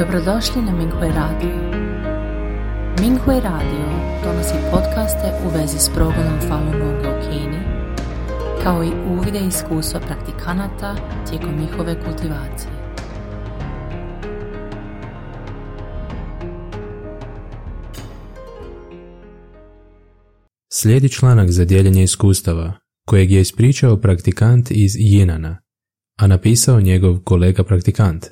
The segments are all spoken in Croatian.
Dobrodošli na Minghui Radio. Minghui Radio donosi podcaste u vezi s progledom Falun Gonga u Kini, kao i uvide iskustva praktikanata tijekom njihove kultivacije. Slijedi članak za dijeljenje iskustava, kojeg je ispričao praktikant iz Jinana, a napisao njegov kolega praktikant,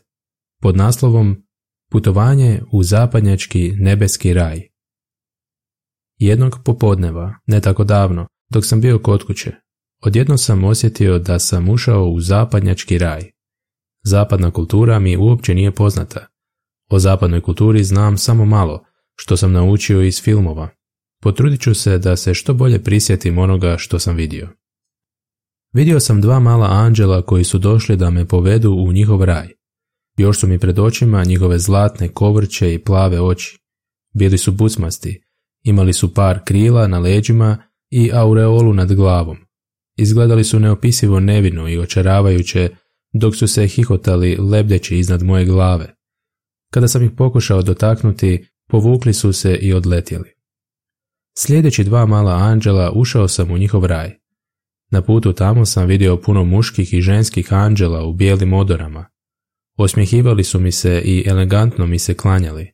pod naslovom Putovanje u zapadnjački nebeski raj. Jednog popodneva, ne tako davno, dok sam bio kod kuće, odjedno sam osjetio da sam ušao u zapadnjački raj. Zapadna kultura mi uopće nije poznata. O zapadnoj kulturi znam samo malo, što sam naučio iz filmova. Potrudit ću se da se što bolje prisjetim onoga što sam vidio. Vidio sam dva mala anđela koji su došli da me povedu u njihov raj. Još su mi pred očima njihove zlatne kovrće i plave oči. Bili su bucmasti, imali su par krila na leđima i aureolu nad glavom. Izgledali su neopisivo nevino i očaravajuće dok su se hihotali lebdeći iznad moje glave. Kada sam ih pokušao dotaknuti, povukli su se i odletjeli. Sljedeći dva mala anđela ušao sam u njihov raj. Na putu tamo sam vidio puno muških i ženskih anđela u bijelim odorama. Osmjehivali su mi se i elegantno mi se klanjali.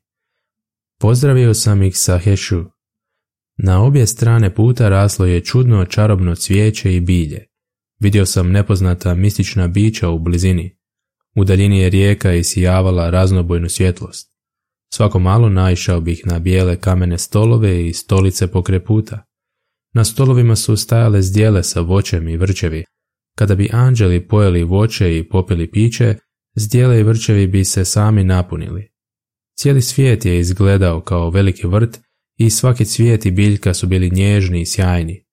Pozdravio sam ih sa hešu. Na obje strane puta raslo je čudno čarobno cvijeće i bilje. Vidio sam nepoznata mistična bića u blizini. U daljini je rijeka i sijavala raznobojnu svjetlost. Svako malo naišao bih na bijele kamene stolove i stolice pokraj puta. Na stolovima su stajale zdjele sa voćem i vrčevi. Kada bi anđeli pojeli voće i popili piće, zdjele i vrčevi bi se sami napunili. Cijeli svijet je izgledao kao veliki vrt i svaki cvijet i biljka su bili nježni i sjajni.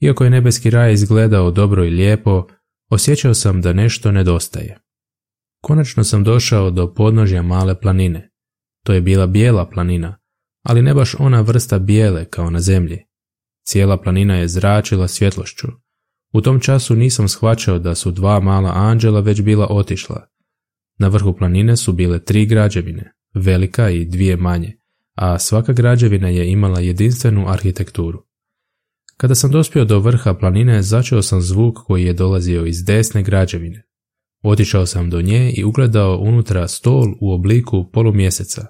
Iako je nebeski raj izgledao dobro i lijepo, osjećao sam da nešto nedostaje. Konačno sam došao do podnožja male planine. To je bila bijela planina, ali ne baš ona vrsta bijele kao na zemlji. Cijela planina je zračila svjetlošću. U tom času nisam shvaćao da su dva mala anđela već bila otišla. Na vrhu planine su bile tri građevine, velika i dvije manje, a svaka građevina je imala jedinstvenu arhitekturu. Kada sam dospio do vrha planine, začeo sam zvuk koji je dolazio iz desne građevine. Otišao sam do nje i ugledao unutra stol u obliku polumjeseca.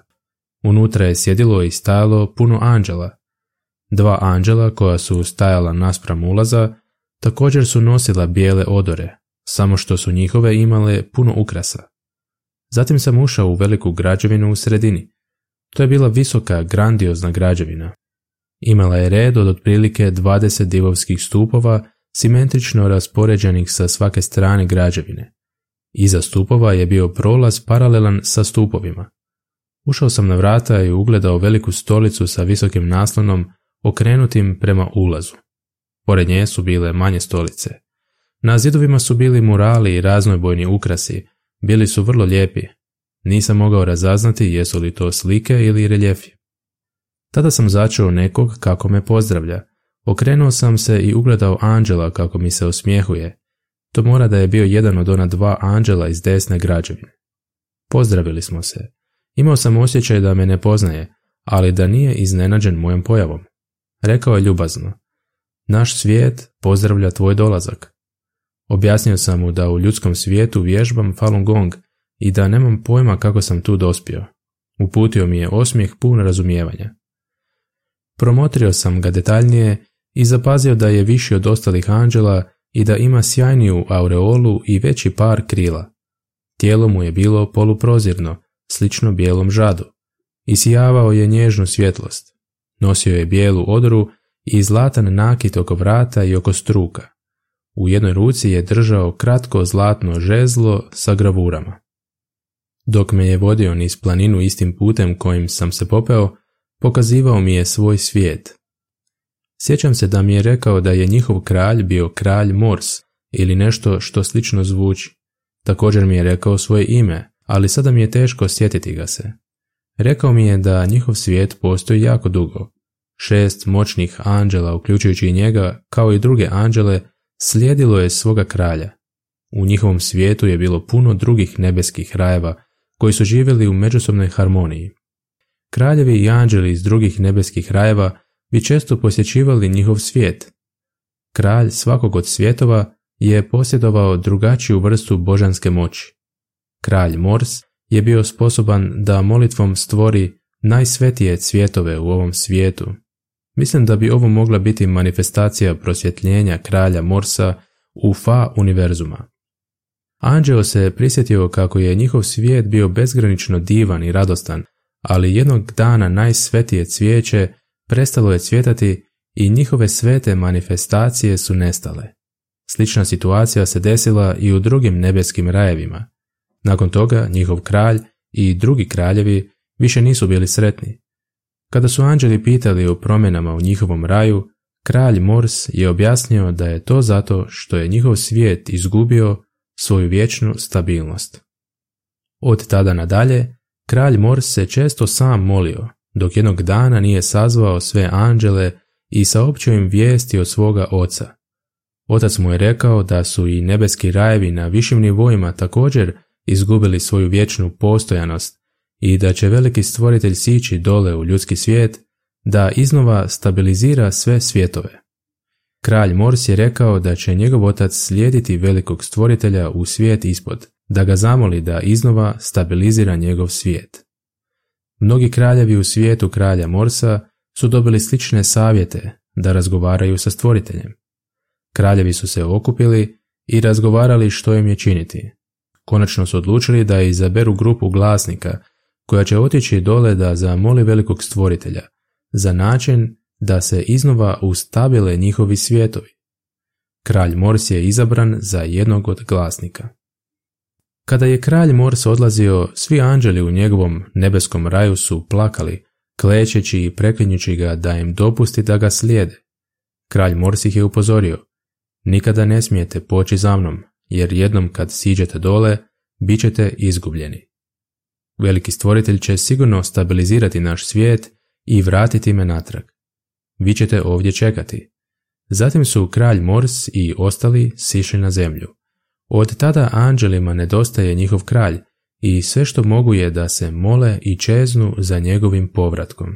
Unutra je sjedilo i stajalo puno anđela. Dva anđela koja su stajala naspram ulaza također su nosila bijele odore, samo što su njihove imale puno ukrasa. Zatim sam ušao u veliku građevinu u sredini. To je bila visoka, grandiozna građevina. Imala je red od otprilike 20 divovskih stupova, simetrično raspoređenih sa svake strane građevine. Iza stupova je bio prolaz paralelan sa stupovima. Ušao sam na vrata i ugledao veliku stolicu sa visokim naslonom okrenutim prema ulazu. Pored nje su bile manje stolice. Na zidovima su bili murali i raznobojni ukrasi, bili su vrlo lijepi. Nisam mogao razaznati jesu li to slike ili reljefi. Tada sam začeo nekog kako me pozdravlja. Okrenuo sam se i ugledao anđela kako mi se osmijehuje. To mora da je bio jedan od ona dva anđela iz desne građevine. Pozdravili smo se. Imao sam osjećaj da me ne poznaje, ali da nije iznenađen mojom pojavom. Rekao je ljubazno. Naš svijet pozdravlja tvoj dolazak. Objasnio sam mu da u ljudskom svijetu vježbam Falun Gong i da nemam pojma kako sam tu dospio. Uputio mi je osmijeh pun razumijevanja. Promotrio sam ga detaljnije i zapazio da je viši od ostalih anđela i da ima sjajniju aureolu i veći par krila. Tijelo mu je bilo poluprozirno, slično bijelom žadu. Isijavao je nježnu svjetlost. Nosio je bijelu odoru i zlatan nakit oko vrata i oko struka. U jednoj ruci je držao kratko zlatno žezlo sa gravurama. Dok me je vodio niz planinu istim putem kojim sam se popeo, pokazivao mi je svoj svijet. Sjećam se da mi je rekao da je njihov kralj bio kralj Mors ili nešto što slično zvuči. Također mi je rekao svoje ime, ali sada mi je teško sjetiti ga se. Rekao mi je da njihov svijet postoji jako dugo. Šest moćnih anđela, uključujući i njega, kao i druge anđele, slijedilo je svoga kralja. U njihovom svijetu je bilo puno drugih nebeskih rajeva koji su živjeli u međusobnoj harmoniji. Kraljevi i anđeli iz drugih nebeskih rajeva bi često posjećivali njihov svijet. Kralj svakog od svjetova je posjedovao drugačiju vrstu božanske moći. Kralj Mors je bio sposoban da molitvom stvori najsvetije cvjetove u ovom svijetu. Mislim da bi ovo mogla biti manifestacija prosvjetljenja kralja Morsa u Fa univerzuma. Anđeo se prisjetio kako je njihov svijet bio bezgranično divan i radostan, ali jednog dana najsvetije cvijeće prestalo je cvjetati i njihove svete manifestacije su nestale. Slična situacija se desila i u drugim nebeskim rajevima. Nakon toga njihov kralj i drugi kraljevi više nisu bili sretni. Kada su anđeli pitali o promjenama u njihovom raju, kralj Mors je objasnio da je to zato što je njihov svijet izgubio svoju vječnu stabilnost. Od tada nadalje, kralj Mors se često sam molio, dok jednog dana nije sazvao sve anđele i saopćio im vijesti od svoga oca. Otac mu je rekao da su i nebeski rajevi na višim nivoima također izgubili svoju vječnu postojanost i da će veliki stvoritelj sići dole u ljudski svijet da iznova stabilizira sve svjetove. Kralj Mors je rekao da će njegov otac slijediti velikog stvoritelja u svijet ispod, da ga zamoli da iznova stabilizira njegov svijet. Mnogi kraljevi u svijetu kralja Morsa su dobili slične savjete da razgovaraju sa stvoriteljem. Kraljevi su se okupili i razgovarali što im je činiti. Konačno su odlučili da izaberu grupu glasnika koja će otići dole da zamoli velikog stvoritelja za način da se iznova ustabile njihovi svijetovi. Kralj Mors je izabran za jednog od glasnika. Kada je kralj Mors odlazio, svi anđeli u njegovom nebeskom raju su plakali, klečeći i preklinjući ga da im dopusti da ga slijede. Kralj Mors ih je upozorio, nikada ne smijete poći za mnom, jer jednom kad siđete dole, bit ćete izgubljeni. Veliki stvoritelj će sigurno stabilizirati naš svijet i vratiti me natrag. Vi ćete ovdje čekati. Zatim su kralj Mors i ostali sišli na zemlju. Od tada anđelima nedostaje njihov kralj i sve što mogu je da se mole i čeznu za njegovim povratkom.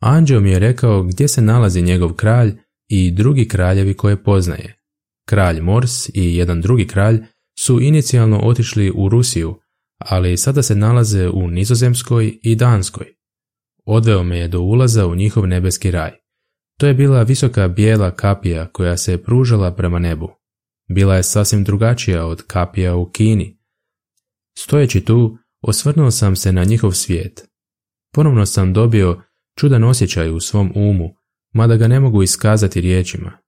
Anđeo mi je rekao gdje se nalazi njegov kralj i drugi kraljevi koje poznaje. Kralj Mors i jedan drugi kralj su inicijalno otišli u Rusiju, ali sada se nalaze u Nizozemskoj i Danskoj. Odveo me je do ulaza u njihov nebeski raj. To je bila visoka bijela kapija koja se pružala prema nebu. Bila je sasvim drugačija od kapija u Kini. Stojeći tu, osvrnuo sam se na njihov svijet. Ponovno sam dobio čudan osjećaj u svom umu, mada ga ne mogu iskazati riječima.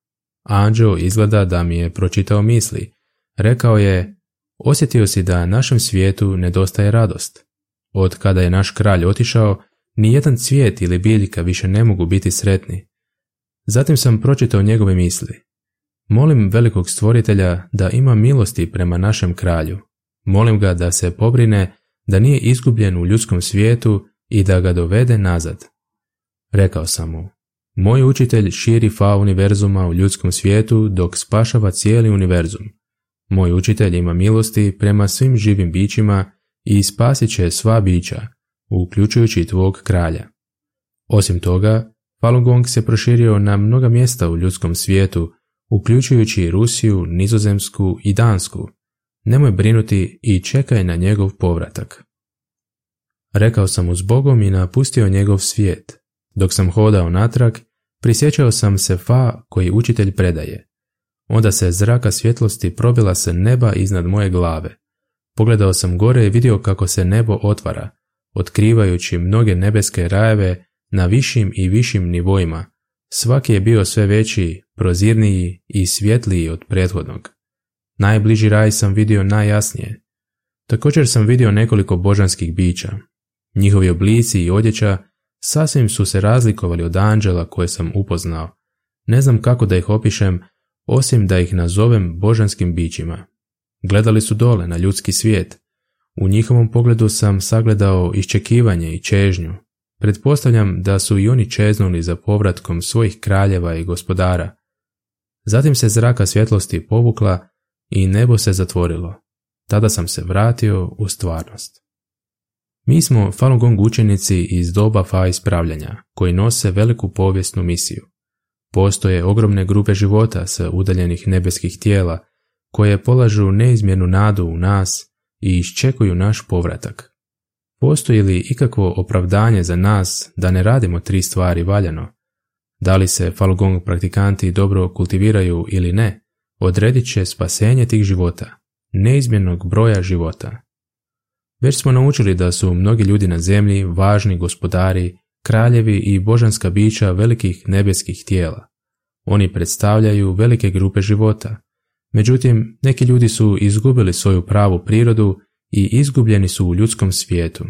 Anđeo izgleda da mi je pročitao misli. Rekao je, osjetio si da našem svijetu nedostaje radost. Od kada je naš kralj otišao, ni jedan cvijet ili biljka više ne mogu biti sretni. Zatim sam pročitao njegove misli. Molim velikog stvoritelja da ima milosti prema našem kralju. Molim ga da se pobrine da nije izgubljen u ljudskom svijetu i da ga dovede nazad. Rekao sam mu, moj učitelj širi fa univerzuma u ljudskom svijetu dok spašava cijeli univerzum. Moj učitelj ima milosti prema svim živim bićima i spasit će sva bića, uključujući tvog kralja. Osim toga, Falun Gong se proširio na mnoga mjesta u ljudskom svijetu, uključujući Rusiju, Nizozemsku i Dansku. Nemoj brinuti i čekaj na njegov povratak. Rekao sam s Bogom i napustio njegov svijet. Dok sam hodao natrag, prisjećao sam se fa koji učitelj predaje. Onda se zraka svjetlosti probila se neba iznad moje glave. Pogledao sam gore i vidio kako se nebo otvara, otkrivajući mnoge nebeske rajeve na višim i višim nivoima. Svaki je bio sve veći, prozirniji i svjetliji od prethodnog. Najbliži raj sam vidio najjasnije. Također sam vidio nekoliko božanskih bića. Njihovi oblici i odjeća sasvim su se razlikovali od anđela koje sam upoznao. Ne znam kako da ih opišem, osim da ih nazovem božanskim bićima. Gledali su dole na ljudski svijet, u njihovom pogledu sam sagledao iščekivanje i čežnju. Pretpostavljam da su i oni čeznuli za povratkom svojih kraljeva i gospodara. Zatim se zraka svjetlosti povukla i nebo se zatvorilo. tada sam se vratio u stvarnost. Mi smo Falun Gong učenici iz doba fa ispravljanja, koji nose veliku povijesnu misiju. Postoje ogromne grupe života sa udaljenih nebeskih tijela, koje polažu neizmjernu nadu u nas i iščekuju naš povratak. Postoji li ikakvo opravdanje za nas da ne radimo tri stvari valjano? Da li se Falun praktikanti dobro kultiviraju ili ne, odredit će spasenje tih života, neizmjernog broja života. Već smo naučili da su mnogi ljudi na zemlji važni gospodari, kraljevi i božanska bića velikih nebeskih tijela. Oni predstavljaju velike grupe života. Međutim, neki ljudi su izgubili svoju pravu prirodu i izgubljeni su u ljudskom svijetu.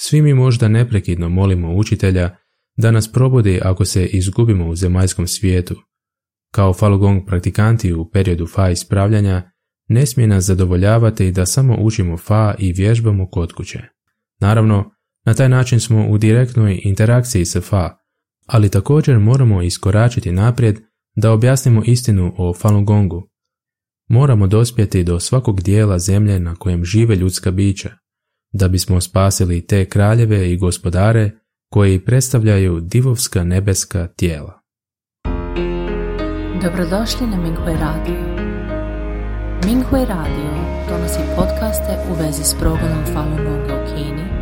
Svi mi možda neprekidno molimo učitelja da nas probudi ako se izgubimo u zemaljskom svijetu. Kao Falun praktikanti u periodu fa ispravljanja ne smije nas zadovoljavati da samo učimo fa i vježbamo kod kuće. Naravno, na taj način smo u direktnoj interakciji sa fa, ali također moramo iskoračiti naprijed da objasnimo istinu o Falun Gongu. Moramo dospjeti do svakog dijela zemlje na kojem žive ljudska bića, da bismo spasili te kraljeve i gospodare koji predstavljaju divovska nebeska tijela. Dobrodošli na Minghui Radio. Minghui Radio donosi podcaste u vezi s progledom Falun Gonga u Kini,